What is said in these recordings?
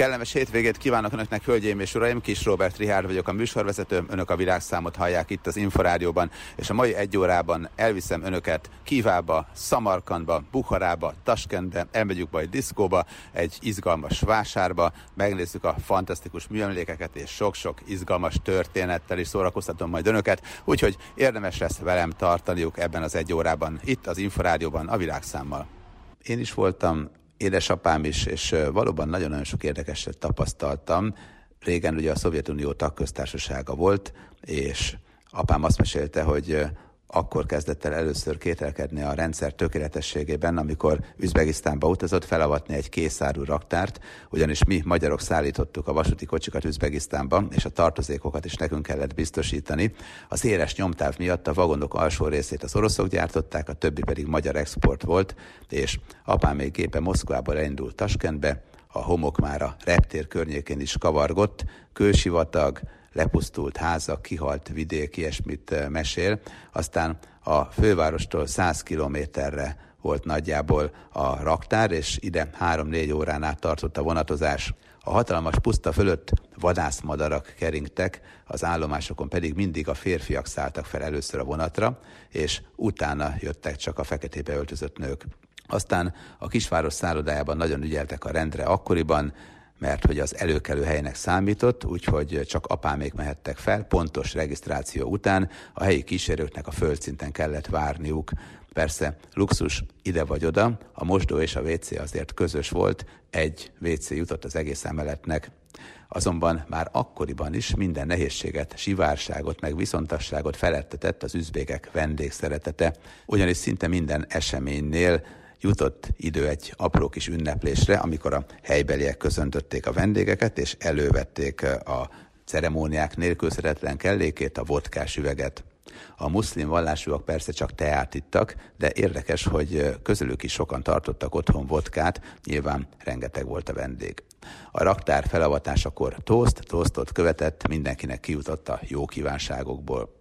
Kellemes hétvégét kívánok Önöknek, hölgyeim és uraim! Kis Robert Rihárd vagyok a műsorvezető, Önök a világszámot hallják itt az Inforádióban, és a mai egy órában elviszem Önöket Kívába, Szamarkandba, Bukharába, Taskentbe, elmegyünk majd diszkóba, egy izgalmas vásárba, megnézzük a fantasztikus műemlékeket és sok-sok izgalmas történettel is szórakoztatom majd Önöket, úgyhogy érdemes lesz velem tartaniuk ebben az egy órában, itt az Inforádióban a világszámmal. Én is voltam édesapám is, és valóban nagyon-nagyon sok érdekeset tapasztaltam. Régen ugye a Szovjetunió tagköztársasága volt, és apám azt mesélte, hogy akkor kezdett el először kételkedni a rendszer tökéletességében, amikor Üzbegisztánba utazott felavatni egy készárú raktárt, ugyanis mi magyarok szállítottuk a vasúti kocsikat Üzbegisztánba, és a tartozékokat is nekünk kellett biztosítani. A széles nyomtáv miatt a vagonok alsó részét az oroszok gyártották, a többi pedig magyar export volt, és apám még gépe Moszkvába elindult Taskentbe, a homok már a reptér környékén is kavargott, kősivatag, lepusztult házak, kihalt vidék, ilyesmit eh, mesél. Aztán a fővárostól 100 kilométerre volt nagyjából a raktár, és ide 3-4 órán át tartott a vonatozás. A hatalmas puszta fölött vadászmadarak keringtek, az állomásokon pedig mindig a férfiak szálltak fel először a vonatra, és utána jöttek csak a feketébe öltözött nők. Aztán a kisváros szállodájában nagyon ügyeltek a rendre akkoriban, mert hogy az előkelő helynek számított, úgyhogy csak apámék mehettek fel, pontos regisztráció után a helyi kísérőknek a földszinten kellett várniuk. Persze luxus ide vagy oda, a mosdó és a WC azért közös volt, egy WC jutott az egész emeletnek. Azonban már akkoriban is minden nehézséget, sivárságot, meg viszontasságot felettetett az üzbégek vendégszeretete, ugyanis szinte minden eseménynél jutott idő egy apró kis ünneplésre, amikor a helybeliek köszöntötték a vendégeket, és elővették a ceremóniák nélkülözhetetlen kellékét, a vodkás üveget. A muszlim vallásúak persze csak teát ittak, de érdekes, hogy közülük is sokan tartottak otthon vodkát, nyilván rengeteg volt a vendég. A raktár felavatásakor tószt, tóztot követett, mindenkinek kijutott a jó kívánságokból.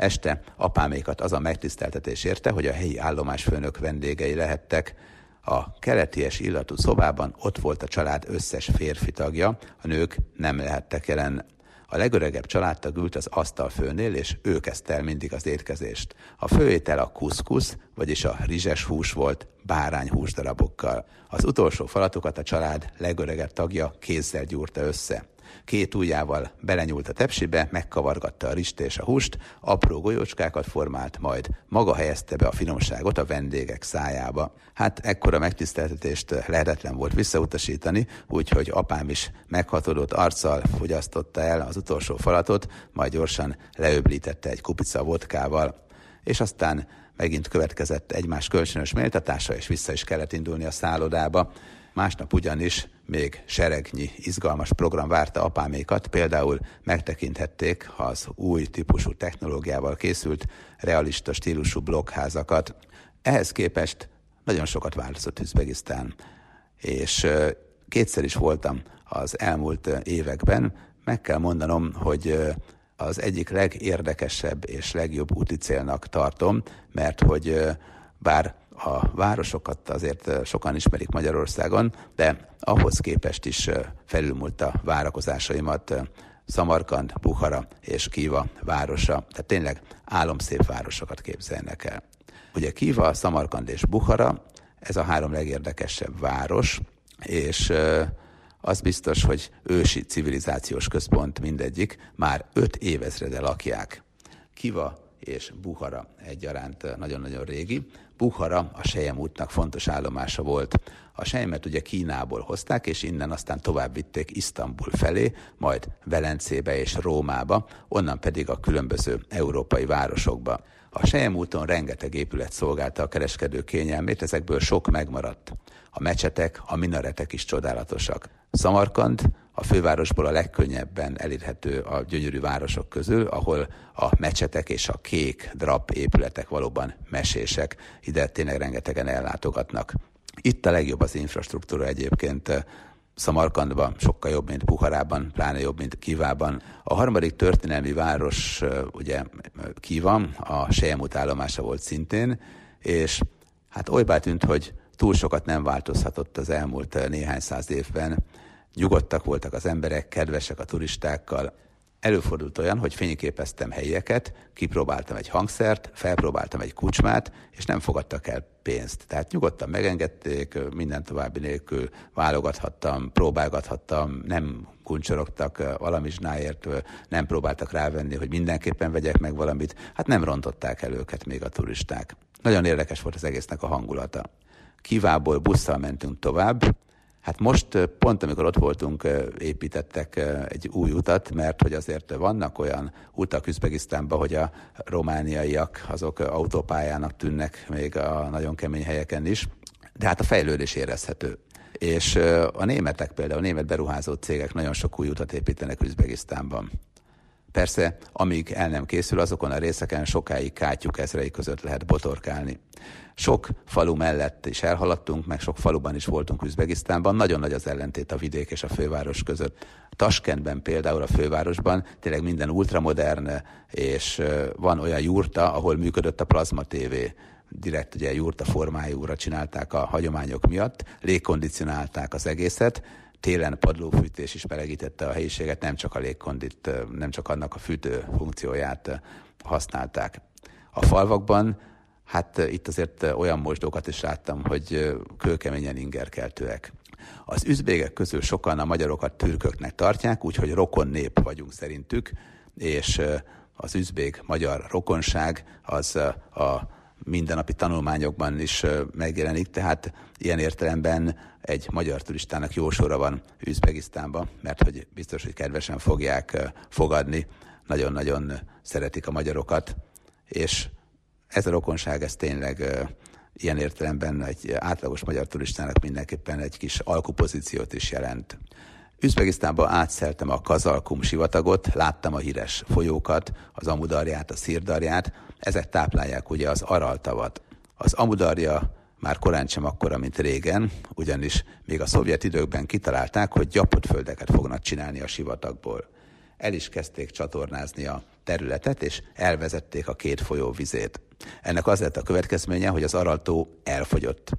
Este apámékat az a megtiszteltetés érte, hogy a helyi állomásfőnök vendégei lehettek. A keleties illatú szobában ott volt a család összes férfi tagja, a nők nem lehettek jelen. A legöregebb családtag ült az asztalfőnél, és ő kezdte el mindig az étkezést. A főétel a kuszkusz, vagyis a rizses hús volt, bárány húsdarabokkal. Az utolsó falatokat a család legöregebb tagja kézzel gyúrta össze. Két ujjával belenyúlt a tepsibe, megkavargatta a rist és a húst, apró golyócskákat formált, majd maga helyezte be a finomságot a vendégek szájába. Hát ekkora megtiszteltetést lehetetlen volt visszautasítani, úgyhogy apám is meghatodott arccal fogyasztotta el az utolsó falatot, majd gyorsan leöblítette egy kupica vodkával. És aztán megint következett egymás kölcsönös méltatása, és vissza is kellett indulni a szállodába. Másnap ugyanis még seregnyi izgalmas program várta apámékat, például megtekinthették az új típusú technológiával készült realista stílusú blokkházakat. Ehhez képest nagyon sokat változott Üzbegisztán, és kétszer is voltam az elmúlt években, meg kell mondanom, hogy az egyik legérdekesebb és legjobb úti célnak tartom, mert hogy bár a városokat azért sokan ismerik Magyarországon, de ahhoz képest is felülmúlt a várakozásaimat Szamarkand, Bukhara és Kíva városa. Tehát tényleg álomszép városokat képzelnek el. Ugye Kíva, Szamarkand és Bukhara, ez a három legérdekesebb város, és az biztos, hogy ősi civilizációs központ mindegyik, már öt évezrede lakják. Kiva és Buhara egyaránt nagyon-nagyon régi. Buhara a Sejem útnak fontos állomása volt. A Sejemet ugye Kínából hozták, és innen aztán tovább vitték Isztambul felé, majd Velencébe és Rómába, onnan pedig a különböző európai városokba. A Sejem úton rengeteg épület szolgálta a kereskedő kényelmét, ezekből sok megmaradt. A mecsetek, a minaretek is csodálatosak. Szamarkand a fővárosból a legkönnyebben elérhető a gyönyörű városok közül, ahol a mecsetek és a kék drap épületek valóban mesések, ide tényleg rengetegen ellátogatnak. Itt a legjobb az infrastruktúra egyébként, Szamarkandban sokkal jobb, mint Buharában, pláne jobb, mint Kivában. A harmadik történelmi város, ugye Kiva, a Sejemút állomása volt szintén, és hát olybá tűnt, hogy túl sokat nem változhatott az elmúlt néhány száz évben. Nyugodtak voltak az emberek, kedvesek a turistákkal. Előfordult olyan, hogy fényképeztem helyeket, kipróbáltam egy hangszert, felpróbáltam egy kucsmát, és nem fogadtak el pénzt. Tehát nyugodtan megengedték, minden további nélkül válogathattam, próbálgathattam, nem kuncsorogtak valamizsnáért, nem próbáltak rávenni, hogy mindenképpen vegyek meg valamit, hát nem rontották el őket még a turisták. Nagyon érdekes volt az egésznek a hangulata. Kivából busszal mentünk tovább, Hát most pont, amikor ott voltunk, építettek egy új utat, mert hogy azért vannak olyan utak Üzbegisztánban, hogy a romániaiak azok autópályának tűnnek még a nagyon kemény helyeken is, de hát a fejlődés érezhető. És a németek például, a német beruházó cégek nagyon sok új utat építenek Üzbegisztánban. Persze, amíg el nem készül, azokon a részeken sokáig kátyuk ezrei között lehet botorkálni. Sok falu mellett is elhaladtunk, meg sok faluban is voltunk Üzbegisztánban. Nagyon nagy az ellentét a vidék és a főváros között. Taskentben például a fővárosban tényleg minden ultramodern, és van olyan jurta, ahol működött a plazma TV direkt ugye jurta formájúra csinálták a hagyományok miatt, légkondicionálták az egészet, télen padlófűtés is melegítette a helyiséget, nem csak a légkondit, nem csak annak a fűtő funkcióját használták. A falvakban, hát itt azért olyan mosdókat is láttam, hogy kőkeményen ingerkeltőek. Az üzbégek közül sokan a magyarokat türköknek tartják, úgyhogy rokon nép vagyunk szerintük, és az üzbég magyar rokonság az a mindennapi tanulmányokban is megjelenik, tehát ilyen értelemben egy magyar turistának jó sora van Üzbegisztánban, mert hogy biztos, hogy kedvesen fogják fogadni, nagyon-nagyon szeretik a magyarokat, és ez a rokonság, ez tényleg ilyen értelemben egy átlagos magyar turistának mindenképpen egy kis alkupozíciót is jelent. Üzbegisztánban átszeltem a Kazalkum sivatagot, láttam a híres folyókat, az Amudarját, a Szirdarját, ezek táplálják ugye az Araltavat. Az Amudarja már korán sem akkora, mint régen, ugyanis még a szovjet időkben kitalálták, hogy gyapott földeket fognak csinálni a sivatagból. El is kezdték csatornázni a területet, és elvezették a két folyó vizét. Ennek az lett a következménye, hogy az Araltó elfogyott.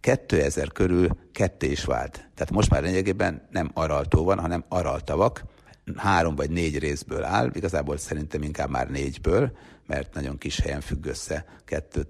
2000 körül ketté is vált. Tehát most már lényegében nem Araltó van, hanem Araltavak, három vagy négy részből áll, igazából szerintem inkább már négyből, mert nagyon kis helyen függ össze kettő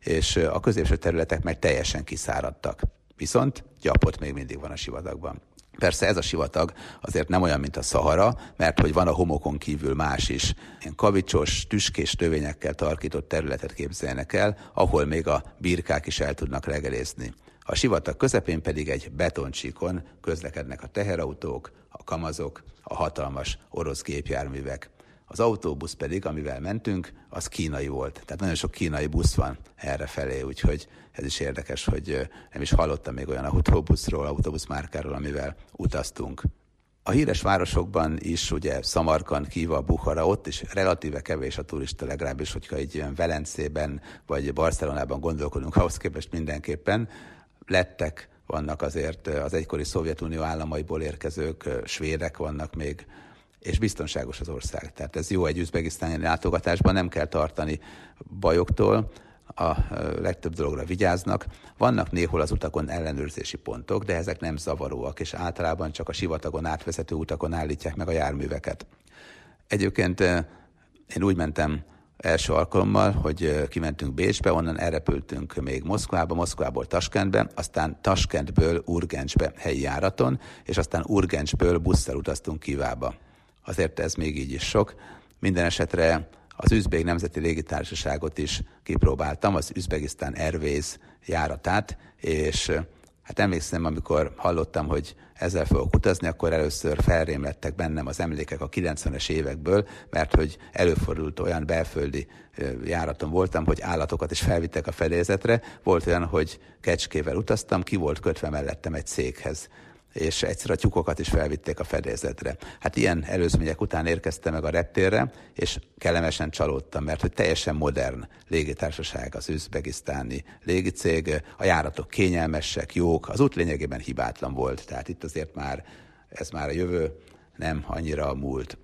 és a középső területek meg teljesen kiszáradtak. Viszont gyapot még mindig van a sivatagban. Persze ez a sivatag azért nem olyan, mint a Szahara, mert hogy van a homokon kívül más is. Ilyen kavicsos, tüskés tövényekkel tarkított területet képzelnek el, ahol még a birkák is el tudnak reggelészni. A sivatag közepén pedig egy betoncsíkon közlekednek a teherautók, a kamazok, a hatalmas orosz gépjárművek. Az autóbusz pedig, amivel mentünk, az kínai volt. Tehát nagyon sok kínai busz van erre felé, úgyhogy ez is érdekes, hogy nem is hallottam még olyan autóbuszról, autóbuszmárkáról, amivel utaztunk. A híres városokban is, ugye Szamarkan, Kiva, Bukhara, ott is relatíve kevés a turista, legalábbis, hogyha egy ilyen Velencében vagy Barcelonában gondolkodunk, ahhoz képest mindenképpen lettek, vannak azért az egykori Szovjetunió államaiból érkezők, svédek vannak még, és biztonságos az ország. Tehát ez jó egy üzbegisztáni látogatásban, nem kell tartani bajoktól, a legtöbb dologra vigyáznak. Vannak néhol az utakon ellenőrzési pontok, de ezek nem zavaróak, és általában csak a sivatagon átvezető utakon állítják meg a járműveket. Egyébként én úgy mentem első alkalommal, hogy kimentünk Bécsbe, onnan elrepültünk még Moszkvába, Moszkvából Taskentbe, aztán Taskentből Urgencsbe helyi járaton, és aztán Urgencsből busszal utaztunk Kivába. Azért ez még így is sok. Minden esetre az Üzbég Nemzeti Légitársaságot is kipróbáltam, az Üzbegisztán Airways járatát, és hát emlékszem, amikor hallottam, hogy ezzel fogok utazni, akkor először felrémlettek bennem az emlékek a 90-es évekből, mert hogy előfordult olyan belföldi járaton voltam, hogy állatokat is felvittek a fedélzetre. Volt olyan, hogy kecskével utaztam, ki volt kötve mellettem egy székhez és egyszer a tyúkokat is felvitték a fedélzetre. Hát ilyen előzmények után érkeztem meg a reptérre, és kellemesen csalódtam, mert hogy teljesen modern légitársaság az üzbegisztáni légicég, a járatok kényelmesek, jók, az út lényegében hibátlan volt, tehát itt azért már ez már a jövő, nem annyira a múlt.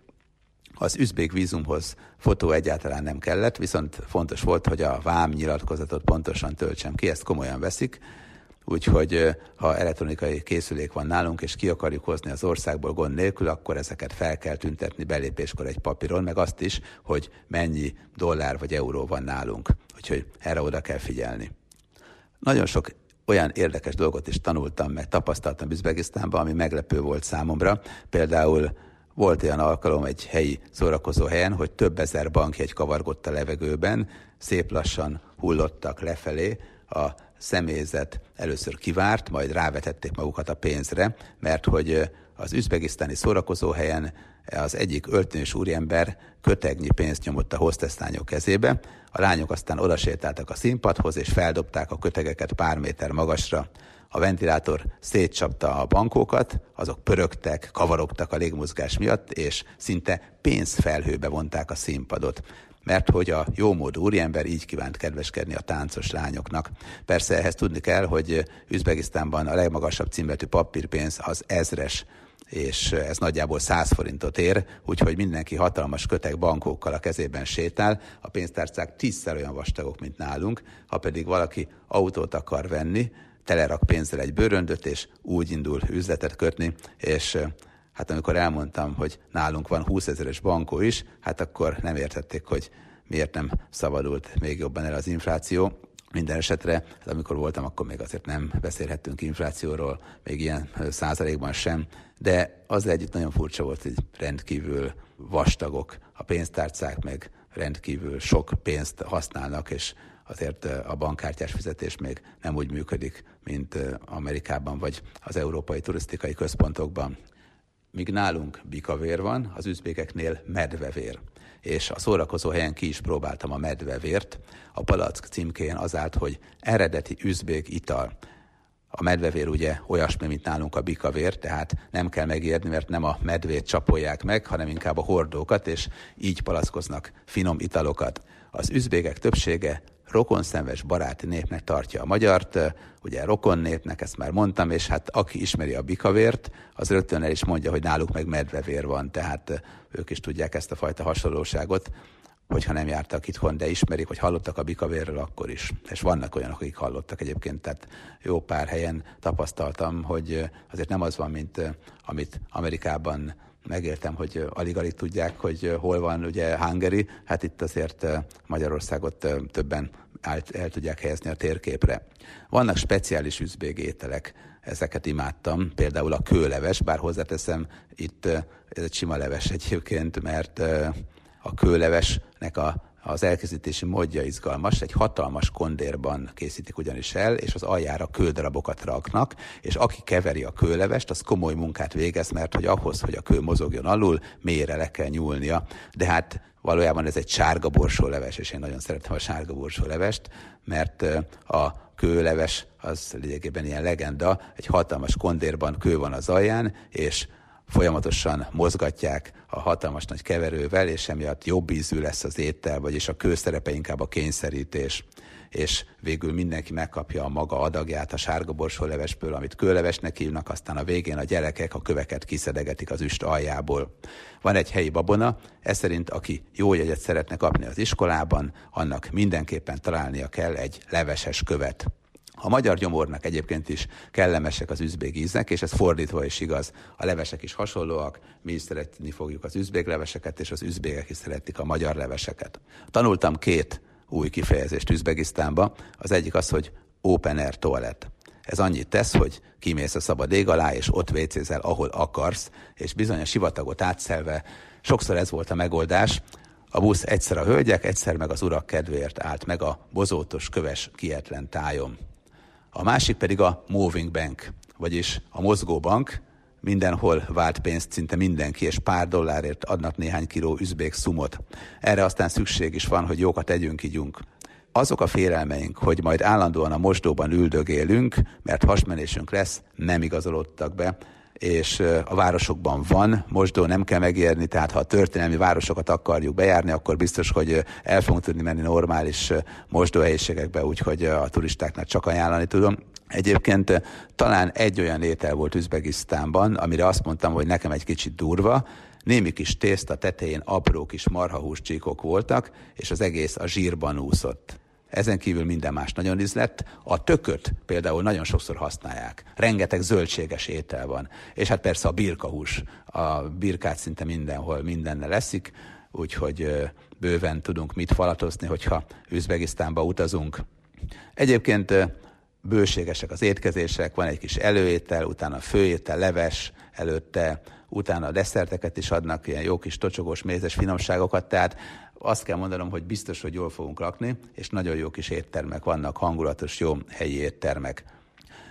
Az üzbék vízumhoz fotó egyáltalán nem kellett, viszont fontos volt, hogy a vám nyilatkozatot pontosan töltsem ki, ezt komolyan veszik, úgyhogy ha elektronikai készülék van nálunk, és ki akarjuk hozni az országból gond nélkül, akkor ezeket fel kell tüntetni belépéskor egy papíron, meg azt is, hogy mennyi dollár vagy euró van nálunk. Úgyhogy erre oda kell figyelni. Nagyon sok olyan érdekes dolgot is tanultam, meg tapasztaltam Üzbegisztánban, ami meglepő volt számomra. Például volt olyan alkalom egy helyi szórakozó helyen, hogy több ezer bankjegy kavargott a levegőben, szép lassan hullottak lefelé, a személyzet először kivárt, majd rávetették magukat a pénzre, mert hogy az üzbegisztáni szórakozóhelyen az egyik öltős úriember kötegnyi pénzt nyomott a hostesztányok kezébe, a lányok aztán odasétáltak a színpadhoz, és feldobták a kötegeket pár méter magasra. A ventilátor szétcsapta a bankókat, azok pörögtek, kavarogtak a légmozgás miatt, és szinte pénzfelhőbe vonták a színpadot mert hogy a jómódú úriember így kívánt kedveskedni a táncos lányoknak. Persze ehhez tudni kell, hogy Üzbegisztánban a legmagasabb címletű papírpénz az ezres és ez nagyjából 100 forintot ér, úgyhogy mindenki hatalmas kötek bankókkal a kezében sétál, a pénztárcák tízszer olyan vastagok, mint nálunk, ha pedig valaki autót akar venni, telerak pénzzel egy bőröndöt, és úgy indul üzletet kötni, és hát amikor elmondtam, hogy nálunk van 20 ezeres bankó is, hát akkor nem értették, hogy miért nem szabadult még jobban el az infláció. Minden esetre, hát amikor voltam, akkor még azért nem beszélhettünk inflációról, még ilyen százalékban sem, de az együtt nagyon furcsa volt, hogy rendkívül vastagok a pénztárcák, meg rendkívül sok pénzt használnak, és azért a bankkártyás fizetés még nem úgy működik, mint Amerikában vagy az európai turisztikai központokban. Míg nálunk bikavér van, az üzbékeknél medvevér. És a szórakozó helyen ki is próbáltam a medvevért. A palack címkén az állt, hogy eredeti üzbék ital. A medvevér ugye olyasmi, mint nálunk a bikavér, tehát nem kell megérni, mert nem a medvét csapolják meg, hanem inkább a hordókat, és így palackoznak finom italokat. Az üzbégek többsége rokonszenves baráti népnek tartja a magyart, ugye rokon népnek, ezt már mondtam, és hát aki ismeri a bikavért, az rögtön el is mondja, hogy náluk meg medvevér van, tehát ők is tudják ezt a fajta hasonlóságot, hogyha nem jártak itthon, de ismerik, hogy hallottak a bikavérről, akkor is. És vannak olyanok, akik hallottak egyébként, tehát jó pár helyen tapasztaltam, hogy azért nem az van, mint amit Amerikában megértem, hogy alig-alig tudják, hogy hol van ugye Hungary, hát itt azért Magyarországot többen el, tudják helyezni a térképre. Vannak speciális üzbég ételek, ezeket imádtam, például a kőleves, bár hozzáteszem, itt ez egy sima leves egyébként, mert a kőlevesnek a az elkészítési módja izgalmas, egy hatalmas kondérban készítik ugyanis el, és az aljára kődarabokat raknak, és aki keveri a kőlevest, az komoly munkát végez, mert hogy ahhoz, hogy a kő mozogjon alul, mélyre le kell nyúlnia. De hát valójában ez egy sárga borsó leves, és én nagyon szeretem a sárga borsó levest, mert a kőleves az lényegében ilyen legenda, egy hatalmas kondérban kő van az alján, és folyamatosan mozgatják a hatalmas nagy keverővel, és emiatt jobb ízű lesz az étel, vagyis a kőszerepe inkább a kényszerítés és végül mindenki megkapja a maga adagját a sárga borsólevesből, amit kőlevesnek hívnak, aztán a végén a gyerekek a köveket kiszedegetik az üst aljából. Van egy helyi babona, ez szerint aki jó jegyet szeretne kapni az iskolában, annak mindenképpen találnia kell egy leveses követ. A magyar gyomornak egyébként is kellemesek az üzbég ízek, és ez fordítva is igaz. A levesek is hasonlóak, mi is szeretni fogjuk az üzbég leveseket, és az üzbégek is szeretik a magyar leveseket. Tanultam két új kifejezést Üzbegisztánba. Az egyik az, hogy open air toilet. Ez annyit tesz, hogy kimész a szabad ég alá, és ott vécézel, ahol akarsz, és bizony a sivatagot átszelve, sokszor ez volt a megoldás, a busz egyszer a hölgyek, egyszer meg az urak kedvéért állt meg a bozótos, köves, kietlen tájon. A másik pedig a moving bank, vagyis a mozgóbank, mindenhol vált pénzt szinte mindenki, és pár dollárért adnak néhány kiló üzbék szumot. Erre aztán szükség is van, hogy jókat tegyünk, ígyunk. Azok a félelmeink, hogy majd állandóan a mosdóban üldögélünk, mert hasmenésünk lesz, nem igazolódtak be, és a városokban van mosdó, nem kell megérni, tehát ha a történelmi városokat akarjuk bejárni, akkor biztos, hogy el fogunk tudni menni normális mosdóhelyiségekbe, úgyhogy a turistáknak csak ajánlani tudom. Egyébként talán egy olyan étel volt Üzbegisztánban, amire azt mondtam, hogy nekem egy kicsit durva, némi kis tészta tetején apró kis marhahús csíkok voltak, és az egész a zsírban úszott. Ezen kívül minden más nagyon ízlett. A tököt például nagyon sokszor használják. Rengeteg zöldséges étel van. És hát persze a birkahús. A birkát szinte mindenhol, mindenne leszik, úgyhogy bőven tudunk mit falatozni, hogyha Üzbegisztánba utazunk. Egyébként bőségesek az étkezések, van egy kis előétel, utána főétel, leves előtte, utána a desszerteket is adnak, ilyen jó kis tocsogós, mézes finomságokat, tehát azt kell mondanom, hogy biztos, hogy jól fogunk lakni, és nagyon jó kis éttermek vannak, hangulatos, jó helyi éttermek.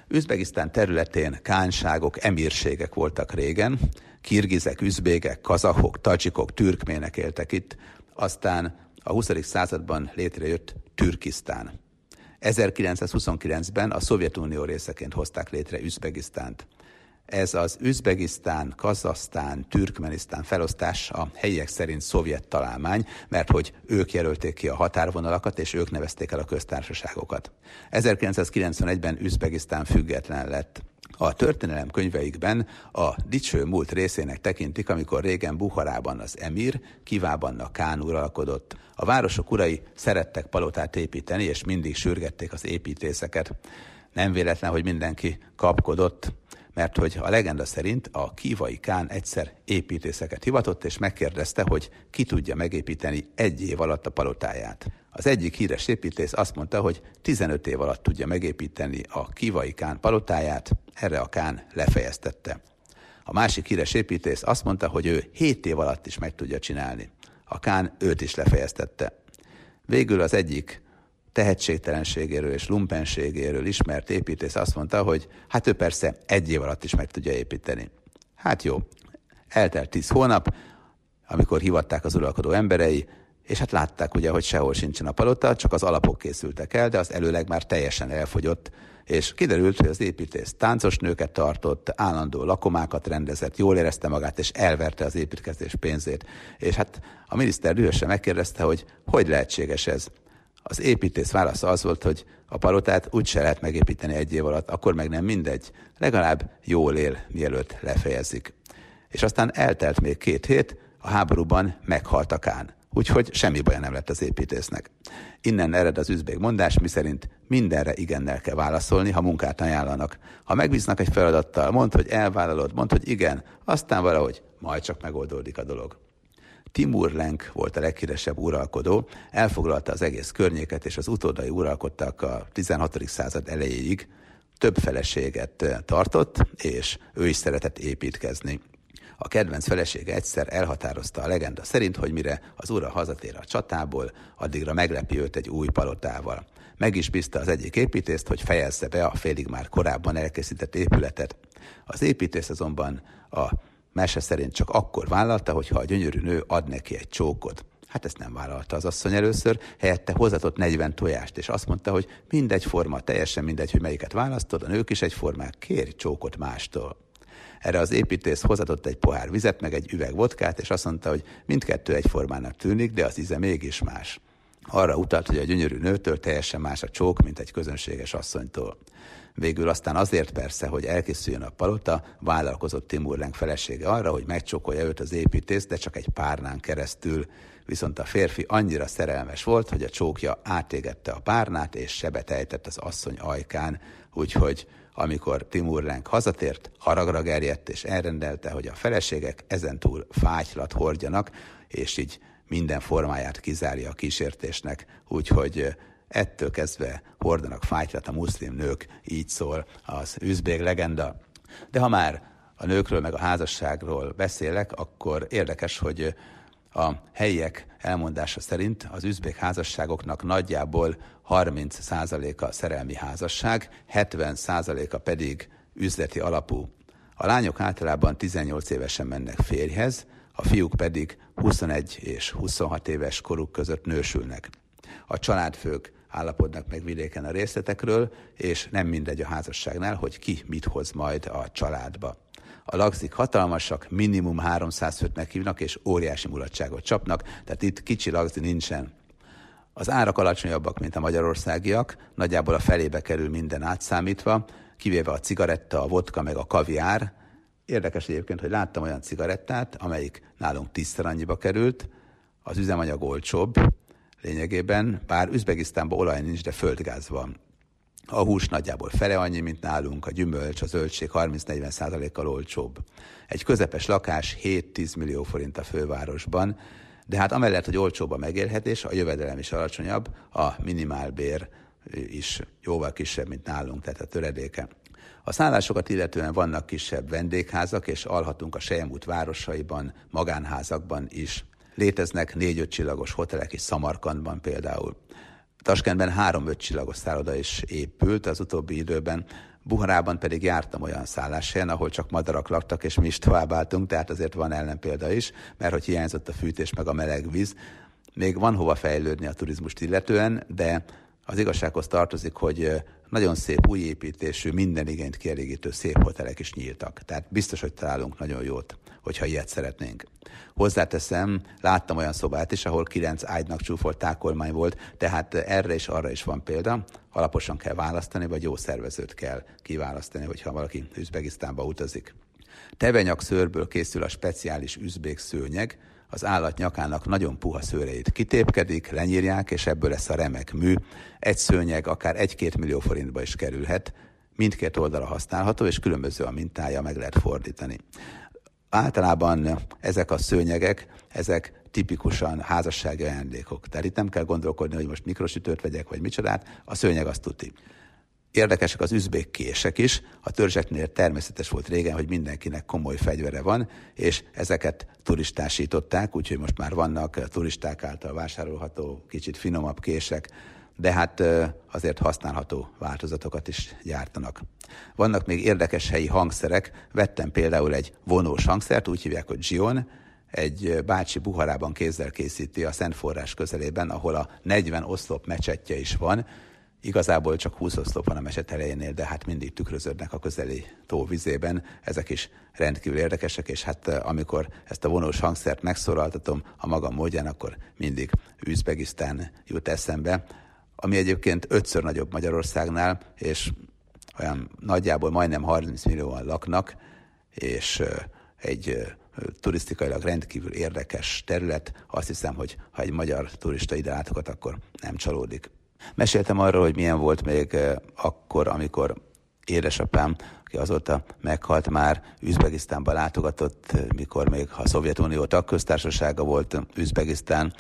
Üzbegisztán területén kánságok, emírségek voltak régen, kirgizek, üzbégek, kazahok, tadzsikok, türkmének éltek itt, aztán a 20. században létrejött Türkisztán. 1929-ben a Szovjetunió részeként hozták létre Üzbegisztánt. Ez az Üzbegisztán, Kazasztán, Türkmenisztán felosztás a helyiek szerint szovjet találmány, mert hogy ők jelölték ki a határvonalakat, és ők nevezték el a köztársaságokat. 1991-ben Üzbegisztán független lett. A történelem könyveikben a dicső múlt részének tekintik, amikor régen Buharában az emír, Kivában a Kán uralkodott. A városok urai szerettek palotát építeni, és mindig sürgették az építészeket. Nem véletlen, hogy mindenki kapkodott, mert hogy a legenda szerint a kívai Kán egyszer építészeket hivatott, és megkérdezte, hogy ki tudja megépíteni egy év alatt a palotáját. Az egyik híres építész azt mondta, hogy 15 év alatt tudja megépíteni a kívai Kán palotáját, erre a Kán lefejeztette. A másik híres építész azt mondta, hogy ő 7 év alatt is meg tudja csinálni. A Kán őt is lefejeztette. Végül az egyik tehetségtelenségéről és lumpenségéről ismert építész azt mondta, hogy hát ő persze egy év alatt is meg tudja építeni. Hát jó, eltelt tíz hónap, amikor hivatták az uralkodó emberei, és hát látták ugye, hogy sehol sincsen a palota, csak az alapok készültek el, de az előleg már teljesen elfogyott, és kiderült, hogy az építész táncos nőket tartott, állandó lakomákat rendezett, jól érezte magát, és elverte az építkezés pénzét. És hát a miniszter dühösen megkérdezte, hogy hogy lehetséges ez. Az építész válasza az volt, hogy a palotát úgy se lehet megépíteni egy év alatt, akkor meg nem mindegy, legalább jól él, mielőtt lefejezik. És aztán eltelt még két hét, a háborúban meghalt a Kán. Úgyhogy semmi baja nem lett az építésznek. Innen ered az üzbék mondás, miszerint mindenre igennel kell válaszolni, ha munkát ajánlanak. Ha megbíznak egy feladattal, mondd, hogy elvállalod, mondd, hogy igen, aztán valahogy majd csak megoldódik a dolog. Timur Lenk volt a leghíresebb uralkodó, elfoglalta az egész környéket, és az utódai uralkodtak a 16. század elejéig, több feleséget tartott, és ő is szeretett építkezni. A kedvenc felesége egyszer elhatározta a legenda szerint, hogy mire az ura hazatér a csatából, addigra meglepi őt egy új palotával. Meg is bízta az egyik építést, hogy fejezze be a félig már korábban elkészített épületet. Az építész azonban a mese szerint csak akkor vállalta, hogyha a gyönyörű nő ad neki egy csókot. Hát ezt nem vállalta az asszony először, helyette hozatott 40 tojást, és azt mondta, hogy mindegy forma, teljesen mindegy, hogy melyiket választod, a nők is egyformák, kérj csókot mástól. Erre az építész hozatott egy pohár vizet, meg egy üveg vodkát, és azt mondta, hogy mindkettő egyformának tűnik, de az íze mégis más. Arra utalt, hogy a gyönyörű nőtől teljesen más a csók, mint egy közönséges asszonytól. Végül aztán azért persze, hogy elkészüljön a palota, vállalkozott Timur Lenk felesége arra, hogy megcsókolja őt az építész, de csak egy párnán keresztül. Viszont a férfi annyira szerelmes volt, hogy a csókja átégette a párnát, és sebet ejtett az asszony ajkán, úgyhogy amikor Timur Lenk hazatért, haragra gerjedt, és elrendelte, hogy a feleségek ezentúl fátylat hordjanak, és így minden formáját kizárja a kísértésnek, úgyhogy ettől kezdve hordanak fájtlat a muszlim nők, így szól az üzbég legenda. De ha már a nőkről meg a házasságról beszélek, akkor érdekes, hogy a helyiek elmondása szerint az üzbék házasságoknak nagyjából 30%-a szerelmi házasság, 70%-a pedig üzleti alapú. A lányok általában 18 évesen mennek férjhez, a fiúk pedig 21 és 26 éves koruk között nősülnek. A családfők állapodnak meg vidéken a részletekről, és nem mindegy a házasságnál, hogy ki mit hoz majd a családba. A lagzik hatalmasak, minimum 300 főt meghívnak, és óriási mulatságot csapnak, tehát itt kicsi lagzi nincsen. Az árak alacsonyabbak, mint a magyarországiak, nagyjából a felébe kerül minden átszámítva, kivéve a cigaretta, a vodka meg a kaviár. Érdekes egyébként, hogy láttam olyan cigarettát, amelyik nálunk tízszer annyiba került, az üzemanyag olcsóbb, Lényegében, bár Üzbegisztánban olaj nincs, de földgáz van. A hús nagyjából fele annyi, mint nálunk, a gyümölcs, a zöldség 30-40 százalékkal olcsóbb. Egy közepes lakás 7-10 millió forint a fővárosban, de hát amellett, hogy olcsóbb a megélhetés, a jövedelem is alacsonyabb, a minimálbér is jóval kisebb, mint nálunk, tehát a töredéke. A szállásokat illetően vannak kisebb vendégházak, és alhatunk a Sejemút városaiban, magánházakban is. Léteznek négy-öt csillagos hotelek is Szamarkandban például. Taskentben három-öt csillagos szálloda is épült az utóbbi időben, Buharában pedig jártam olyan szálláshelyen, ahol csak madarak laktak, és mi is továbbáltunk, tehát azért van ellenpélda is, mert hogy hiányzott a fűtés meg a meleg víz. Még van hova fejlődni a turizmust illetően, de az igazsághoz tartozik, hogy nagyon szép új építésű, minden igényt kielégítő szép hotelek is nyíltak. Tehát biztos, hogy találunk nagyon jót, hogyha ilyet szeretnénk. Hozzáteszem, láttam olyan szobát is, ahol kilenc ágynak csúfolt tákolmány volt, tehát erre és arra is van példa. Alaposan kell választani, vagy jó szervezőt kell kiválasztani, hogyha valaki Üzbegisztánba utazik. Tevenyak szőrből készül a speciális üzbék szőnyeg, az állat nyakának nagyon puha szőreit kitépkedik, lenyírják, és ebből lesz a remek mű. Egy szőnyeg akár egy-két millió forintba is kerülhet, mindkét oldala használható, és különböző a mintája, meg lehet fordítani. Általában ezek a szőnyegek, ezek tipikusan házassági ajándékok. Tehát itt nem kell gondolkodni, hogy most mikrosütőt vegyek, vagy micsodát, a szőnyeg azt tuti. Érdekesek az üzbék kések is. A törzseknél természetes volt régen, hogy mindenkinek komoly fegyvere van, és ezeket turistásították, úgyhogy most már vannak turisták által vásárolható, kicsit finomabb kések, de hát azért használható változatokat is gyártanak. Vannak még érdekes helyi hangszerek. Vettem például egy vonós hangszert, úgy hívják, hogy Gion, egy bácsi Buharában kézzel készíti a Szent Forrás közelében, ahol a 40 oszlop mecsetje is van, Igazából csak 20 oszlop van a meset elejénél, de hát mindig tükröződnek a közeli tó vizében. Ezek is rendkívül érdekesek, és hát amikor ezt a vonós hangszert megszólaltatom a magam módján, akkor mindig Üzbegisztán jut eszembe, ami egyébként ötször nagyobb Magyarországnál, és olyan nagyjából majdnem 30 millióan laknak, és egy turisztikailag rendkívül érdekes terület. Azt hiszem, hogy ha egy magyar turista ide látogat, akkor nem csalódik. Meséltem arról, hogy milyen volt még akkor, amikor édesapám, aki azóta meghalt már, Üzbegisztánba látogatott, mikor még a Szovjetunió tagköztársasága volt Üzbegisztán,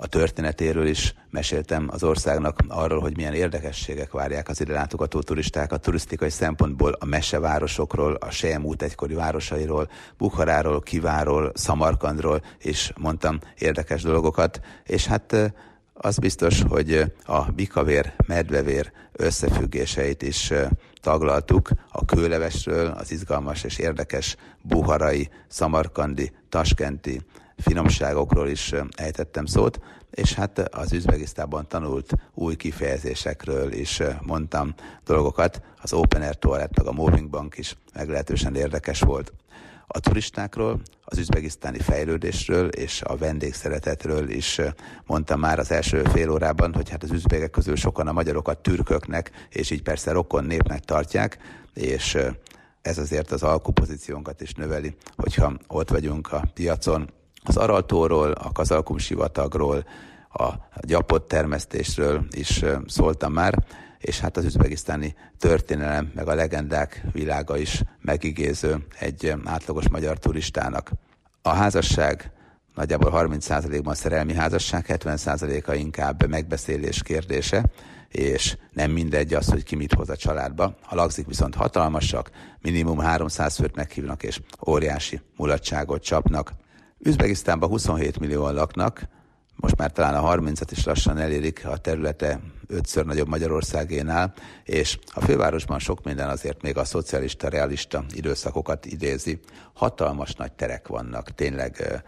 a történetéről is meséltem az országnak arról, hogy milyen érdekességek várják az ide látogató turistákat turisztikai szempontból a mesevárosokról, a Sejemút egykori városairól, Bukharáról, Kiváról, Szamarkandról, és mondtam érdekes dolgokat, és hát az biztos, hogy a bikavér, medvevér összefüggéseit is taglaltuk a kőlevesről, az izgalmas és érdekes buharai, szamarkandi, taskenti finomságokról is ejtettem szót, és hát az Üzbegisztában tanult új kifejezésekről is mondtam dolgokat. Az Open Air Toilet meg a Moving Bank is meglehetősen érdekes volt. A turistákról, az üzbegisztáni fejlődésről és a vendégszeretetről is mondtam már az első fél órában, hogy hát az üzbégek közül sokan a magyarokat türköknek, és így persze rokon népnek tartják, és ez azért az alkupozíciónkat is növeli, hogyha ott vagyunk a piacon. Az Araltóról, a Kazalkum sivatagról, a gyapott termesztésről is szóltam már, és hát az üzbegisztáni történelem, meg a legendák világa is megigéző egy átlagos magyar turistának. A házasság nagyjából 30%-ban szerelmi házasság, 70%-a inkább megbeszélés kérdése, és nem mindegy az, hogy ki mit hoz a családba. A lagzik viszont hatalmasak, minimum 300 főt meghívnak, és óriási mulatságot csapnak. Üzbegisztánban 27 millióan laknak, most már talán a 30-at is lassan elérik a területe ötször nagyobb Magyarországénál, és a fővárosban sok minden azért még a szocialista, realista időszakokat idézi. Hatalmas nagy terek vannak, tényleg,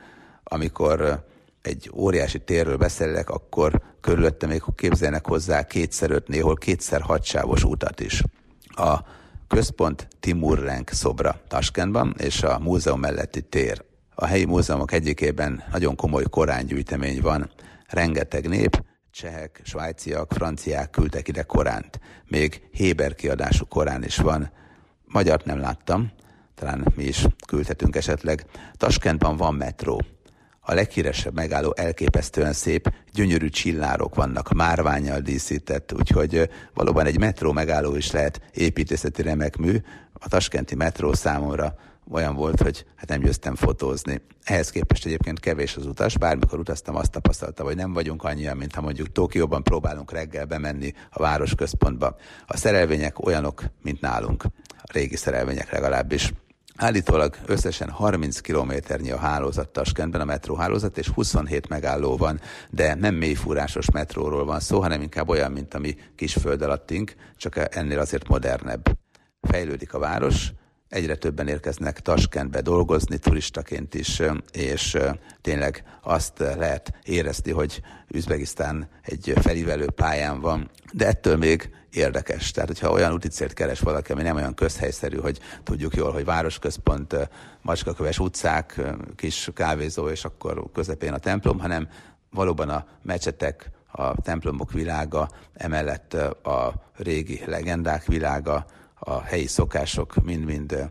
amikor egy óriási térről beszélek, akkor körülötte még képzelnek hozzá kétszer öt, néhol kétszer hadsávos utat is. A központ Timur-Renk szobra Taskentban, és a múzeum melletti tér. A helyi múzeumok egyikében nagyon komoly korángyűjtemény van, rengeteg nép, csehek, svájciak, franciák küldtek ide Koránt. Még Héber kiadású Korán is van. Magyart nem láttam, talán mi is küldhetünk esetleg. Taskentban van metró. A leghíresebb megálló elképesztően szép, gyönyörű csillárok vannak, márványjal díszített, úgyhogy valóban egy metró megálló is lehet építészeti remek mű. A taskenti metró számomra olyan volt, hogy hát nem győztem fotózni. Ehhez képest egyébként kevés az utas, bármikor utaztam, azt tapasztaltam, hogy nem vagyunk annyian, mint ha mondjuk Tokióban próbálunk reggel bemenni a városközpontba. A szerelvények olyanok, mint nálunk, a régi szerelvények legalábbis. Állítólag összesen 30 kilométernyi a hálózat Taskentben, a metróhálózat, és 27 megálló van, de nem mélyfúrásos metróról van szó, hanem inkább olyan, mint a mi kis föld alattink, csak ennél azért modernebb. Fejlődik a város, egyre többen érkeznek Taskentbe dolgozni turistaként is, és tényleg azt lehet érezni, hogy Üzbegisztán egy felívelő pályán van, de ettől még érdekes. Tehát, hogyha olyan úti célt keres valaki, ami nem olyan közhelyszerű, hogy tudjuk jól, hogy városközpont, macskaköves utcák, kis kávézó, és akkor közepén a templom, hanem valóban a mecsetek, a templomok világa, emellett a régi legendák világa, a helyi szokások mind-mind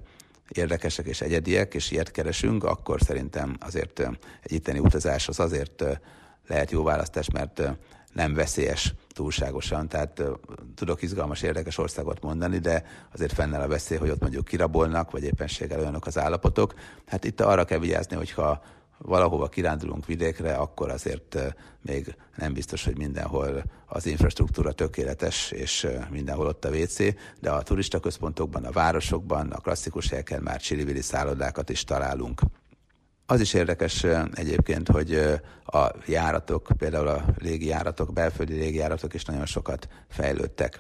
érdekesek és egyediek, és ilyet keresünk, akkor szerintem azért egy itteni utazás az azért lehet jó választás, mert nem veszélyes túlságosan, tehát tudok izgalmas, érdekes országot mondani, de azért fennáll a veszély, hogy ott mondjuk kirabolnak, vagy éppenséggel olyanok az állapotok. Hát itt arra kell vigyázni, hogyha valahova kirándulunk vidékre, akkor azért még nem biztos, hogy mindenhol az infrastruktúra tökéletes, és mindenhol ott a WC, de a turista központokban, a városokban, a klasszikus helyeken már csili szállodákat is találunk. Az is érdekes egyébként, hogy a járatok, például a légijáratok, belföldi légijáratok is nagyon sokat fejlődtek.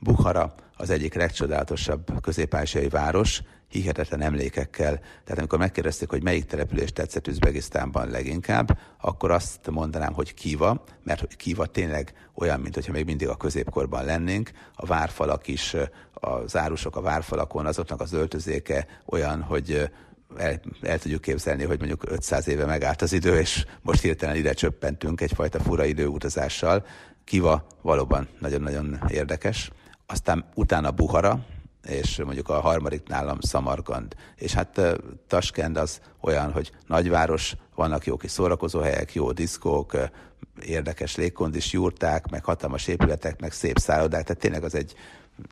Bukhara az egyik legcsodálatosabb közép város, hihetetlen emlékekkel. Tehát amikor megkérdezték, hogy melyik település tetszett Üzbegisztánban leginkább, akkor azt mondanám, hogy Kiva, mert Kiva tényleg olyan, mint hogyha még mindig a középkorban lennénk. A várfalak is, a zárusok a várfalakon, azoknak az öltözéke olyan, hogy el, el tudjuk képzelni, hogy mondjuk 500 éve megállt az idő, és most hirtelen ide csöppentünk egyfajta fura időutazással. Kiva valóban nagyon-nagyon érdekes. Aztán utána Buhara, és mondjuk a harmadik nálam Szamarkand. És hát Taskend az olyan, hogy nagyváros, vannak jó kis szórakozóhelyek, jó diszkók, érdekes légkondis jurták, meg hatalmas épületek, meg szép szállodák, tehát tényleg az egy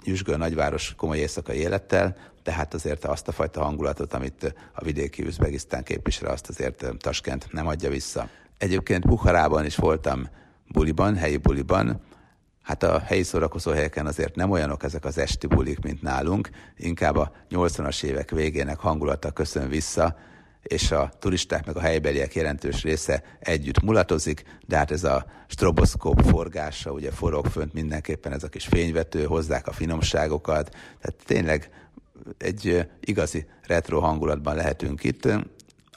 nyüzsgő nagyváros komoly éjszakai élettel, tehát azért azt a fajta hangulatot, amit a vidéki Üzbegisztán képvisel, azt azért Taskent nem adja vissza. Egyébként Bukharában is voltam buliban, helyi buliban, Hát a helyi szórakozó helyeken azért nem olyanok ezek az esti bulik, mint nálunk, inkább a 80-as évek végének hangulata köszön vissza, és a turisták meg a helybeliek jelentős része együtt mulatozik, de hát ez a stroboszkóp forgása, ugye forog fönt mindenképpen ez a kis fényvető, hozzák a finomságokat, tehát tényleg egy igazi retro hangulatban lehetünk itt.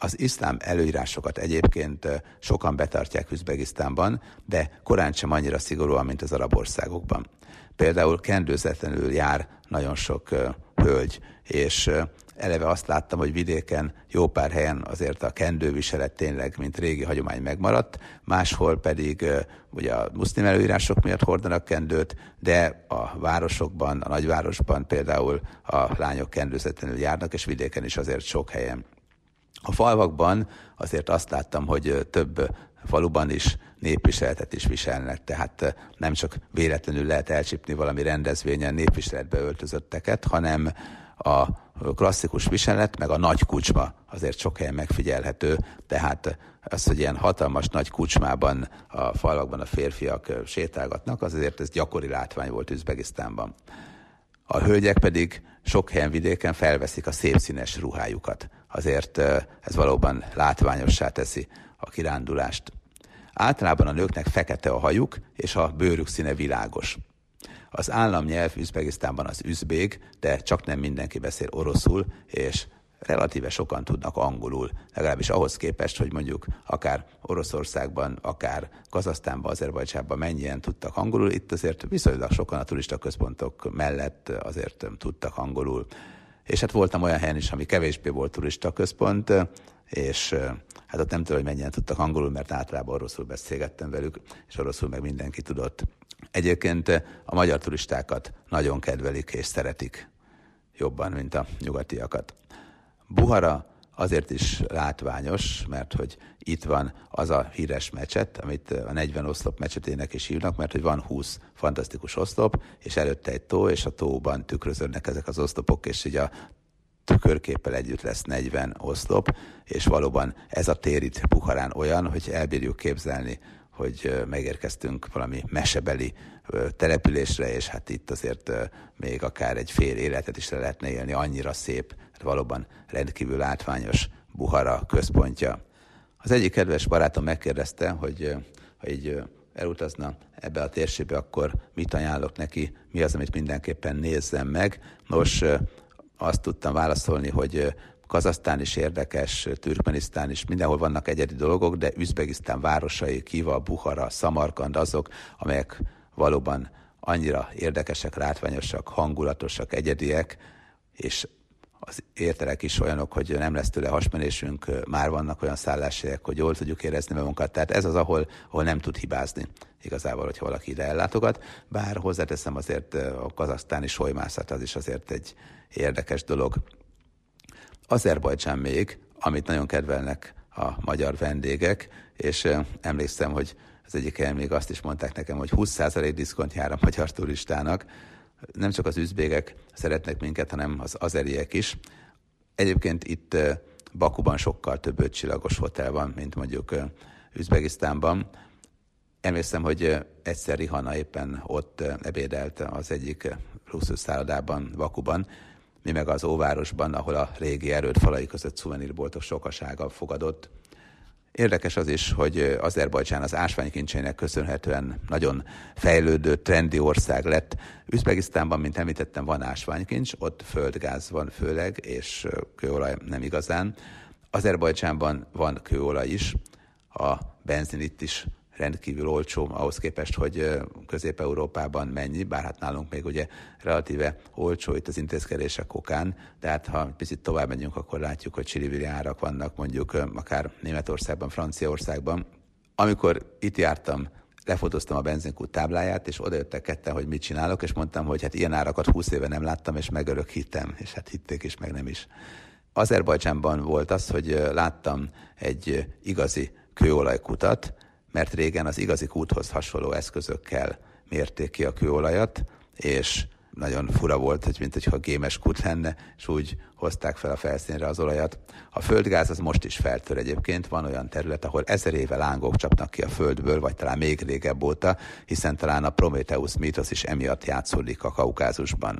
Az iszlám előírásokat egyébként sokan betartják Üzbegisztánban, de korán sem annyira szigorúan, mint az arab országokban. Például kendőzetlenül jár nagyon sok hölgy, és eleve azt láttam, hogy vidéken jó pár helyen azért a kendőviselet tényleg, mint régi hagyomány megmaradt, máshol pedig ugye a muszlim előírások miatt hordanak kendőt, de a városokban, a nagyvárosban például a lányok kendőzetlenül járnak, és vidéken is azért sok helyen. A falvakban azért azt láttam, hogy több faluban is népviseletet is viselnek, tehát nem csak véletlenül lehet elcsípni valami rendezvényen népviseletbe öltözötteket, hanem a klasszikus viselet, meg a nagy kucsma azért sok helyen megfigyelhető, tehát az, hogy ilyen hatalmas nagy kucsmában a falvakban a férfiak sétálgatnak, az azért ez gyakori látvány volt Üzbegisztánban. A hölgyek pedig sok helyen vidéken felveszik a szép színes ruhájukat. Azért ez valóban látványossá teszi a kirándulást. Általában a nőknek fekete a hajuk, és a bőrük színe világos. Az államnyelv Üzbegisztánban az üzbég, de csak nem mindenki beszél oroszul, és relatíve sokan tudnak angolul, legalábbis ahhoz képest, hogy mondjuk akár Oroszországban, akár Kazasztánban, Azerbajdzsánban mennyien tudtak angolul, itt azért viszonylag sokan a turista központok mellett azért tudtak angolul. És hát voltam olyan helyen is, ami kevésbé volt turista központ, és hát ott nem tudom, hogy mennyien tudtak angolul, mert általában oroszul beszélgettem velük, és oroszul meg mindenki tudott. Egyébként a magyar turistákat nagyon kedvelik és szeretik jobban, mint a nyugatiakat. Buhara azért is látványos, mert hogy itt van az a híres mecset, amit a 40 oszlop mecsetének is hívnak, mert hogy van 20 fantasztikus oszlop, és előtte egy tó, és a tóban tükröződnek ezek az oszlopok, és így a tükörképpel együtt lesz 40 oszlop, és valóban ez a tér itt Bukharán olyan, hogy elbírjuk képzelni, hogy megérkeztünk valami mesebeli településre, és hát itt azért még akár egy fél életet is le lehetne élni, annyira szép, hát valóban rendkívül látványos Buhara központja. Az egyik kedves barátom megkérdezte, hogy ha így elutazna ebbe a térségbe, akkor mit ajánlok neki, mi az, amit mindenképpen nézzem meg. Nos, azt tudtam válaszolni, hogy Kazasztán is érdekes, Türkmenisztán is, mindenhol vannak egyedi dolgok, de Üzbegisztán városai, Kiva, Buhara, Samarkand azok, amelyek valóban annyira érdekesek, látványosak, hangulatosak, egyediek, és az értelek is olyanok, hogy nem lesz tőle hasmenésünk, már vannak olyan szálláshelyek, hogy jól tudjuk érezni magunkat. Tehát ez az, ahol, ahol nem tud hibázni igazából, hogyha valaki ide ellátogat. Bár hozzáteszem azért a kazasztáni solymászat, az is azért egy érdekes dolog. Azerbajdzsán még, amit nagyon kedvelnek a magyar vendégek, és emlékszem, hogy az egyik helyen még azt is mondták nekem, hogy 20% diszkont jár a magyar turistának. Nem csak az üzbégek szeretnek minket, hanem az azeriek is. Egyébként itt Bakuban sokkal több ötcsillagos hotel van, mint mondjuk Üzbegisztánban. Emlékszem, hogy egyszer Rihana éppen ott ebédelt az egyik luxus szállodában, Bakuban, mi meg az óvárosban, ahol a régi erőd falai között szuvenírboltok sokasága fogadott. Érdekes az is, hogy Azerbajdzsán az ásványkincsének köszönhetően nagyon fejlődő, trendi ország lett. Üzbegisztánban, mint említettem, van ásványkincs, ott földgáz van főleg, és kőolaj nem igazán. Azerbajdzsánban van kőolaj is, a benzin itt is rendkívül olcsó ahhoz képest, hogy Közép-Európában mennyi, bár hát nálunk még ugye relatíve olcsó itt az intézkedések okán, de hát ha picit tovább megyünk, akkor látjuk, hogy csiriviri árak vannak mondjuk akár Németországban, Franciaországban. Amikor itt jártam, lefotóztam a benzinkút tábláját, és odajöttek ketten, hogy mit csinálok, és mondtam, hogy hát ilyen árakat 20 éve nem láttam, és megörök hittem, és hát hitték is, meg nem is. Azerbajdzsánban volt az, hogy láttam egy igazi kőolajkutat, mert régen az igazi kúthoz hasonló eszközökkel mérték ki a kőolajat, és nagyon fura volt, hogy mint hogyha gémes kút lenne, és úgy hozták fel a felszínre az olajat. A földgáz az most is feltör egyébként, van olyan terület, ahol ezer éve lángok csapnak ki a földből, vagy talán még régebb óta, hiszen talán a Prometheus mítosz is emiatt játszódik a Kaukázusban.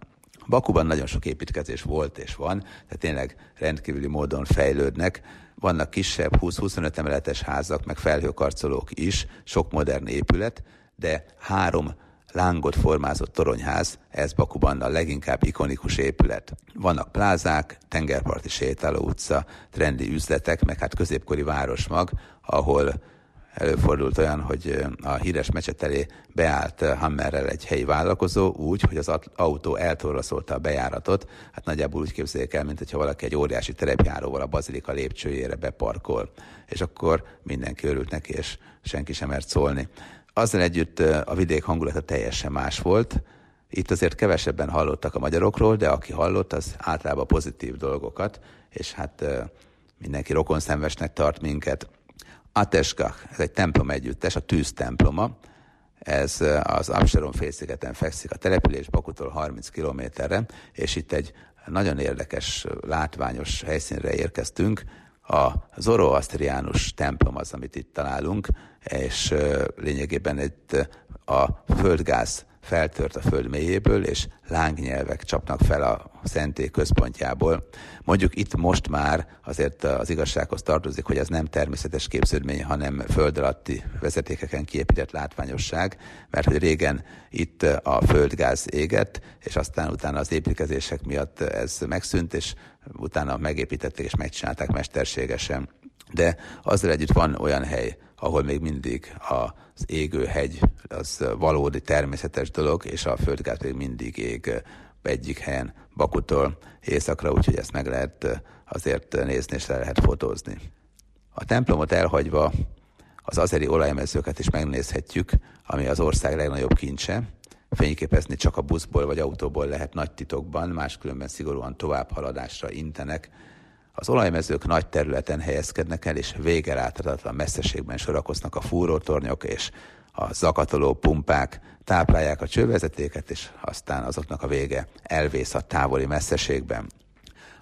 Bakuban nagyon sok építkezés volt és van, tehát tényleg rendkívüli módon fejlődnek. Vannak kisebb 20-25 emeletes házak, meg felhőkarcolók is, sok modern épület, de három lángot formázott toronyház, ez Bakuban a leginkább ikonikus épület. Vannak plázák, tengerparti sétáló utca, trendi üzletek, meg hát középkori városmag, ahol előfordult olyan, hogy a híres mecset elé beállt Hammerrel egy helyi vállalkozó úgy, hogy az autó eltorlaszolta a bejáratot. Hát nagyjából úgy képzeljék el, mint hogyha valaki egy óriási terepjáróval a bazilika lépcsőjére beparkol. És akkor mindenki örült neki, és senki sem mert szólni. Azzal együtt a vidék hangulata teljesen más volt. Itt azért kevesebben hallottak a magyarokról, de aki hallott, az általában pozitív dolgokat, és hát mindenki rokonszenvesnek tart minket. Ateskach, ez egy templom együttes, a tűz temploma. Ez az Absaron félszigeten fekszik a település Bakutól 30 kilométerre, és itt egy nagyon érdekes, látványos helyszínre érkeztünk. A Zoroastriánus templom az, amit itt találunk, és lényegében itt a földgáz feltört a föld mélyéből, és lángnyelvek csapnak fel a szentély központjából. Mondjuk itt most már azért az igazsághoz tartozik, hogy ez nem természetes képződmény, hanem föld alatti vezetékeken kiépített látványosság, mert hogy régen itt a földgáz égett, és aztán utána az építkezések miatt ez megszűnt, és utána megépítették és megcsinálták mesterségesen. De azzal együtt van olyan hely, ahol még mindig az égő hegy az valódi természetes dolog, és a földgáz még mindig ég egyik helyen Bakutól északra, úgyhogy ezt meg lehet azért nézni, és le lehet fotózni. A templomot elhagyva az azeri olajmezőket is megnézhetjük, ami az ország legnagyobb kincse. Fényképezni csak a buszból vagy autóból lehet nagy titokban, máskülönben szigorúan továbbhaladásra intenek. Az olajmezők nagy területen helyezkednek el, és végeláthatatlan messzeségben sorakoznak a fúrótornyok, és a zakatoló pumpák táplálják a csővezetéket, és aztán azoknak a vége elvész a távoli messzeségben.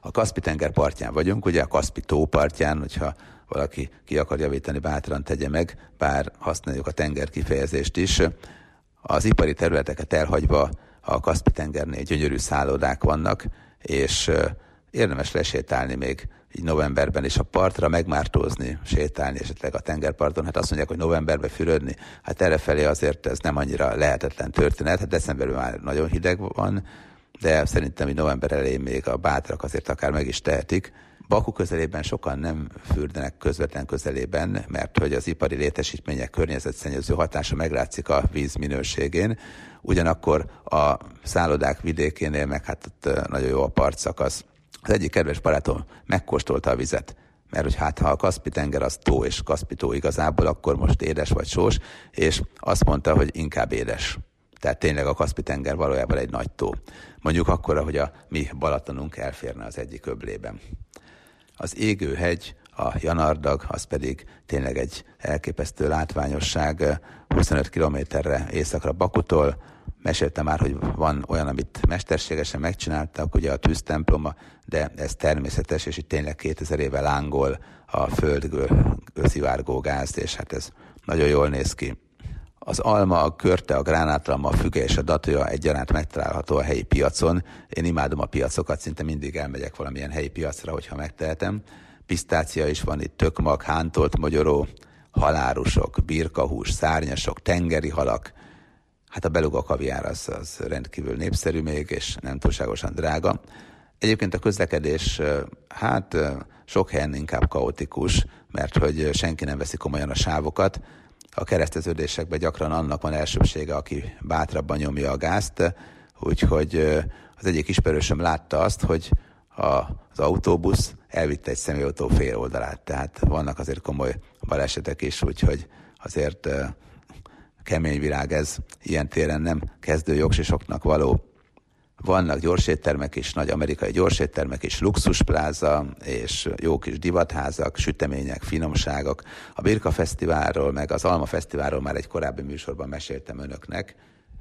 A Kaspi-tenger partján vagyunk, ugye a Kaspi tó partján, hogyha valaki ki akar javítani, bátran tegye meg, bár használjuk a tenger kifejezést is. Az ipari területeket elhagyva a Kaspi-tengernél gyönyörű szállodák vannak, és érdemes lesétálni még így novemberben is a partra, megmártózni, sétálni esetleg a tengerparton. Hát azt mondják, hogy novemberben fürödni, hát errefelé azért ez nem annyira lehetetlen történet. Hát decemberben már nagyon hideg van, de szerintem, hogy november elején még a bátrak azért akár meg is tehetik. Baku közelében sokan nem fürdenek közvetlen közelében, mert hogy az ipari létesítmények környezetszennyező hatása meglátszik a víz minőségén. Ugyanakkor a szállodák vidékénél meg hát ott nagyon jó a partszakasz. Az egyik kedves barátom megkóstolta a vizet, mert hogy hát ha a Kaspi tenger az tó és Kaspi tó igazából, akkor most édes vagy sós, és azt mondta, hogy inkább édes. Tehát tényleg a Kaspi tenger valójában egy nagy tó. Mondjuk akkor, hogy a mi Balatonunk elférne az egyik öblében. Az égő hegy, a Janardag, az pedig tényleg egy elképesztő látványosság, 25 kilométerre északra Bakutól, meséltem már, hogy van olyan, amit mesterségesen megcsináltak, ugye a tűztemploma, de ez természetes, és itt tényleg 2000 éve lángol a földgő szivárgó gáz, és hát ez nagyon jól néz ki. Az alma, a körte, a gránátalma, a füge és a datója egyaránt megtalálható a helyi piacon. Én imádom a piacokat, szinte mindig elmegyek valamilyen helyi piacra, hogyha megtehetem. Pisztácia is van itt, tökmag, hántolt magyaró, halárusok, birkahús, szárnyasok, tengeri halak. Hát a beluga kaviár az, az rendkívül népszerű még, és nem túlságosan drága. Egyébként a közlekedés, hát sok helyen inkább kaotikus, mert hogy senki nem veszi komolyan a sávokat, a kereszteződésekben gyakran annak van elsőbsége, aki bátrabban nyomja a gázt, úgyhogy az egyik ismerősöm látta azt, hogy az autóbusz elvitte egy személyautó fél oldalát, tehát vannak azért komoly balesetek is, úgyhogy azért kemény virág ez, ilyen téren nem kezdő jogsisoknak való vannak gyorséttermek is, nagy amerikai gyorséttermek is, luxuspláza és jó kis divatházak, sütemények, finomságok. A Birka Fesztiválról, meg az Alma Fesztiválról már egy korábbi műsorban meséltem önöknek.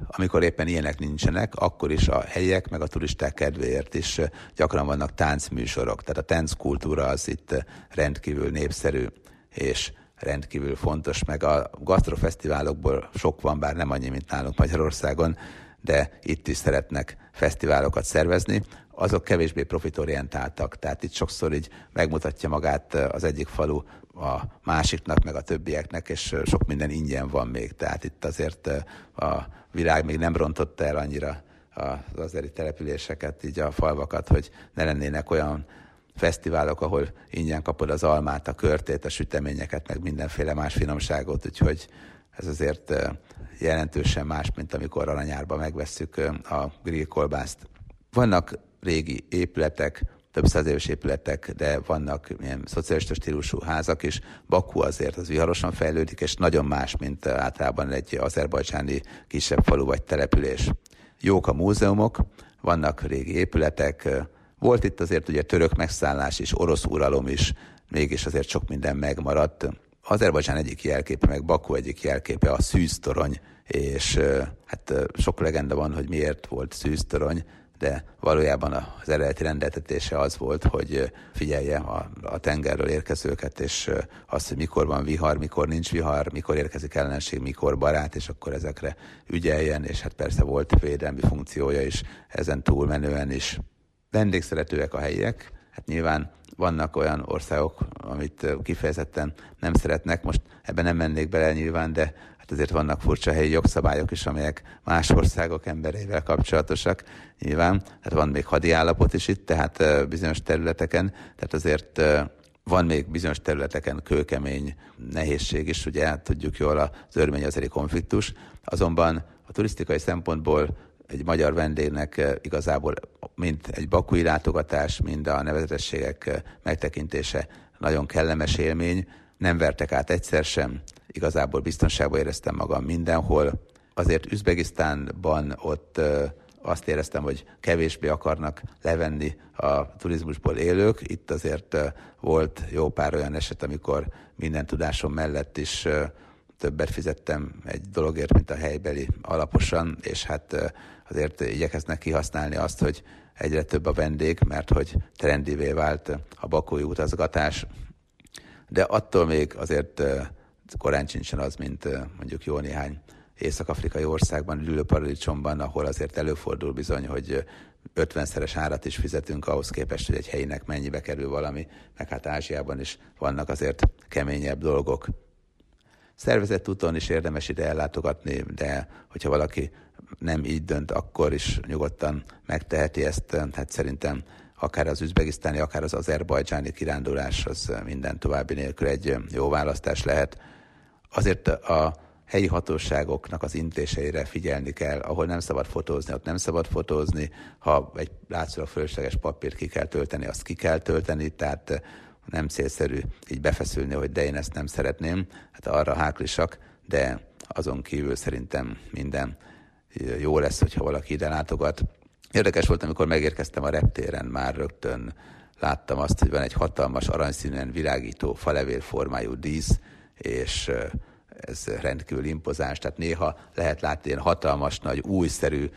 Amikor éppen ilyenek nincsenek, akkor is a helyiek, meg a turisták kedvéért is gyakran vannak táncműsorok. Tehát a tánckultúra az itt rendkívül népszerű, és rendkívül fontos, meg a gasztrofesztiválokból sok van, bár nem annyi, mint nálunk Magyarországon, de itt is szeretnek fesztiválokat szervezni, azok kevésbé profitorientáltak. Tehát itt sokszor így megmutatja magát az egyik falu a másiknak, meg a többieknek, és sok minden ingyen van még. Tehát itt azért a világ még nem rontotta el annyira az azeri településeket, így a falvakat, hogy ne lennének olyan fesztiválok, ahol ingyen kapod az almát, a körtét, a süteményeket, meg mindenféle más finomságot, úgyhogy ez azért jelentősen más, mint amikor aranyárba megvesszük a grillkolbászt. Vannak régi épületek, több száz éves épületek, de vannak ilyen szocialista stílusú házak is. Baku azért az viharosan fejlődik, és nagyon más, mint általában egy azerbajcsáni kisebb falu vagy település. Jók a múzeumok, vannak régi épületek, volt itt azért ugye török megszállás és orosz uralom is, mégis azért sok minden megmaradt. Azerbajdzsán egyik jelképe, meg Baku egyik jelképe a szűztorony, és hát sok legenda van, hogy miért volt szűztorony, de valójában az eredeti rendeltetése az volt, hogy figyelje a, a tengerről érkezőket, és azt, hogy mikor van vihar, mikor nincs vihar, mikor érkezik ellenség, mikor barát, és akkor ezekre ügyeljen, és hát persze volt védelmi funkciója is ezen túlmenően is. Vendégszeretőek a helyiek, hát nyilván vannak olyan országok, amit kifejezetten nem szeretnek, most ebben nem mennék bele nyilván, de hát azért vannak furcsa helyi jogszabályok is, amelyek más országok embereivel kapcsolatosak nyilván. Tehát van még hadi állapot is itt, tehát bizonyos területeken, tehát azért van még bizonyos területeken kőkemény nehézség is, ugye hát tudjuk jól az örmény-azeri konfliktus, azonban a turisztikai szempontból egy magyar vendégnek igazából mind egy bakui látogatás, mind a nevezetességek megtekintése nagyon kellemes élmény. Nem vertek át egyszer sem, igazából biztonságban éreztem magam mindenhol. Azért Üzbegisztánban ott azt éreztem, hogy kevésbé akarnak levenni a turizmusból élők. Itt azért volt jó pár olyan eset, amikor minden tudásom mellett is többet fizettem egy dologért, mint a helybeli alaposan, és hát azért igyekeznek kihasználni azt, hogy egyre több a vendég, mert hogy trendivé vált a bakói utazgatás, de attól még azért korán sincsen az, mint mondjuk jó néhány észak-afrikai országban, ülőparadicsomban, ahol azért előfordul bizony, hogy 50-szeres árat is fizetünk ahhoz képest, hogy egy helyinek mennyibe kerül valami, meg hát Ázsiában is vannak azért keményebb dolgok. Szervezett úton is érdemes ide ellátogatni, de hogyha valaki nem így dönt, akkor is nyugodtan megteheti ezt. Hát szerintem akár az üzbegisztáni, akár az azerbajdzsáni kirándulás, az minden további nélkül egy jó választás lehet. Azért a helyi hatóságoknak az intéseire figyelni kell, ahol nem szabad fotózni, ott nem szabad fotózni, ha egy látszólag fölösleges papírt ki kell tölteni, azt ki kell tölteni, tehát nem célszerű így befeszülni, hogy de én ezt nem szeretném, hát arra háklisak, de azon kívül szerintem minden jó lesz, hogyha valaki ide látogat. Érdekes volt, amikor megérkeztem a reptéren, már rögtön láttam azt, hogy van egy hatalmas aranyszínűen világító falevél formájú dísz, és ez rendkívül impozáns, tehát néha lehet látni ilyen hatalmas, nagy, újszerű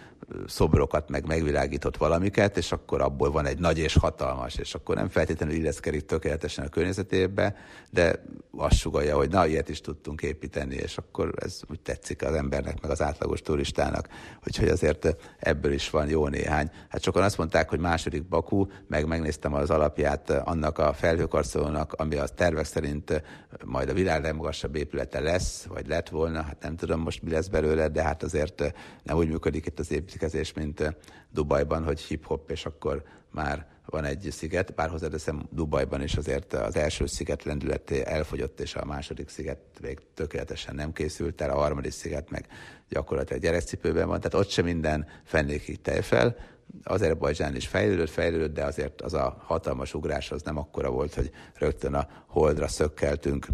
szobrokat, meg megvilágított valamiket, és akkor abból van egy nagy és hatalmas, és akkor nem feltétlenül illeszkedik tökéletesen a környezetébe, de azt sugalja, hogy na, ilyet is tudtunk építeni, és akkor ez úgy tetszik az embernek, meg az átlagos turistának, úgyhogy azért ebből is van jó néhány. Hát sokan azt mondták, hogy második Bakú, meg megnéztem az alapját annak a felhőkarcolónak, ami a tervek szerint majd a világ legmagasabb épülete lesz, vagy lett volna, hát nem tudom most mi lesz belőle, de hát azért nem úgy működik itt az építkezés, mint Dubajban, hogy hip-hop, és akkor már van egy sziget, bár hozzáteszem Dubajban is azért az első sziget lendületé elfogyott, és a második sziget még tökéletesen nem készült el, a harmadik sziget meg gyakorlatilag gyerekcipőben van, tehát ott sem minden fennékig fel. Azerbajdzsán is fejlődött, fejlődött, de azért az a hatalmas ugrás az nem akkora volt, hogy rögtön a holdra szökkeltünk.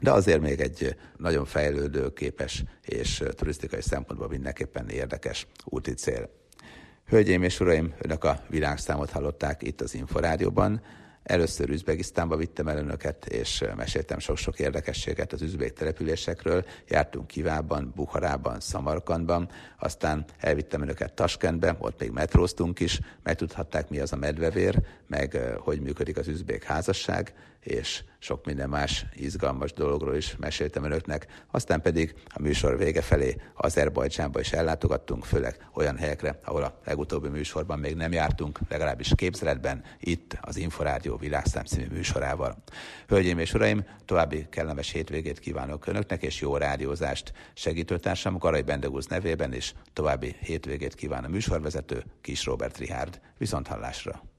De azért még egy nagyon fejlődő, képes és turisztikai szempontból mindenképpen érdekes úti cél. Hölgyeim és uraim, önök a világszámot hallották itt az Inforádióban. Először Üzbegisztánba vittem el önöket, és meséltem sok-sok érdekességet az üzbék településekről. Jártunk Kivában, Bukharában, Szamarkandban, aztán elvittem önöket Taskentbe, ott még metróztunk is, megtudhatták mi az a medvevér, meg hogy működik az üzbék házasság, és sok minden más izgalmas dologról is meséltem önöknek. Aztán pedig a műsor vége felé Azerbajdzsánba is ellátogattunk, főleg olyan helyekre, ahol a legutóbbi műsorban még nem jártunk, legalábbis képzeletben, itt az Inforádió világszám című műsorával. Hölgyeim és uraim, további kellemes hétvégét kívánok önöknek, és jó rádiózást segítőtársam Garai Bendegúz nevében, és további hétvégét kíván a műsorvezető Kis Robert Rihárd. Viszont hallásra!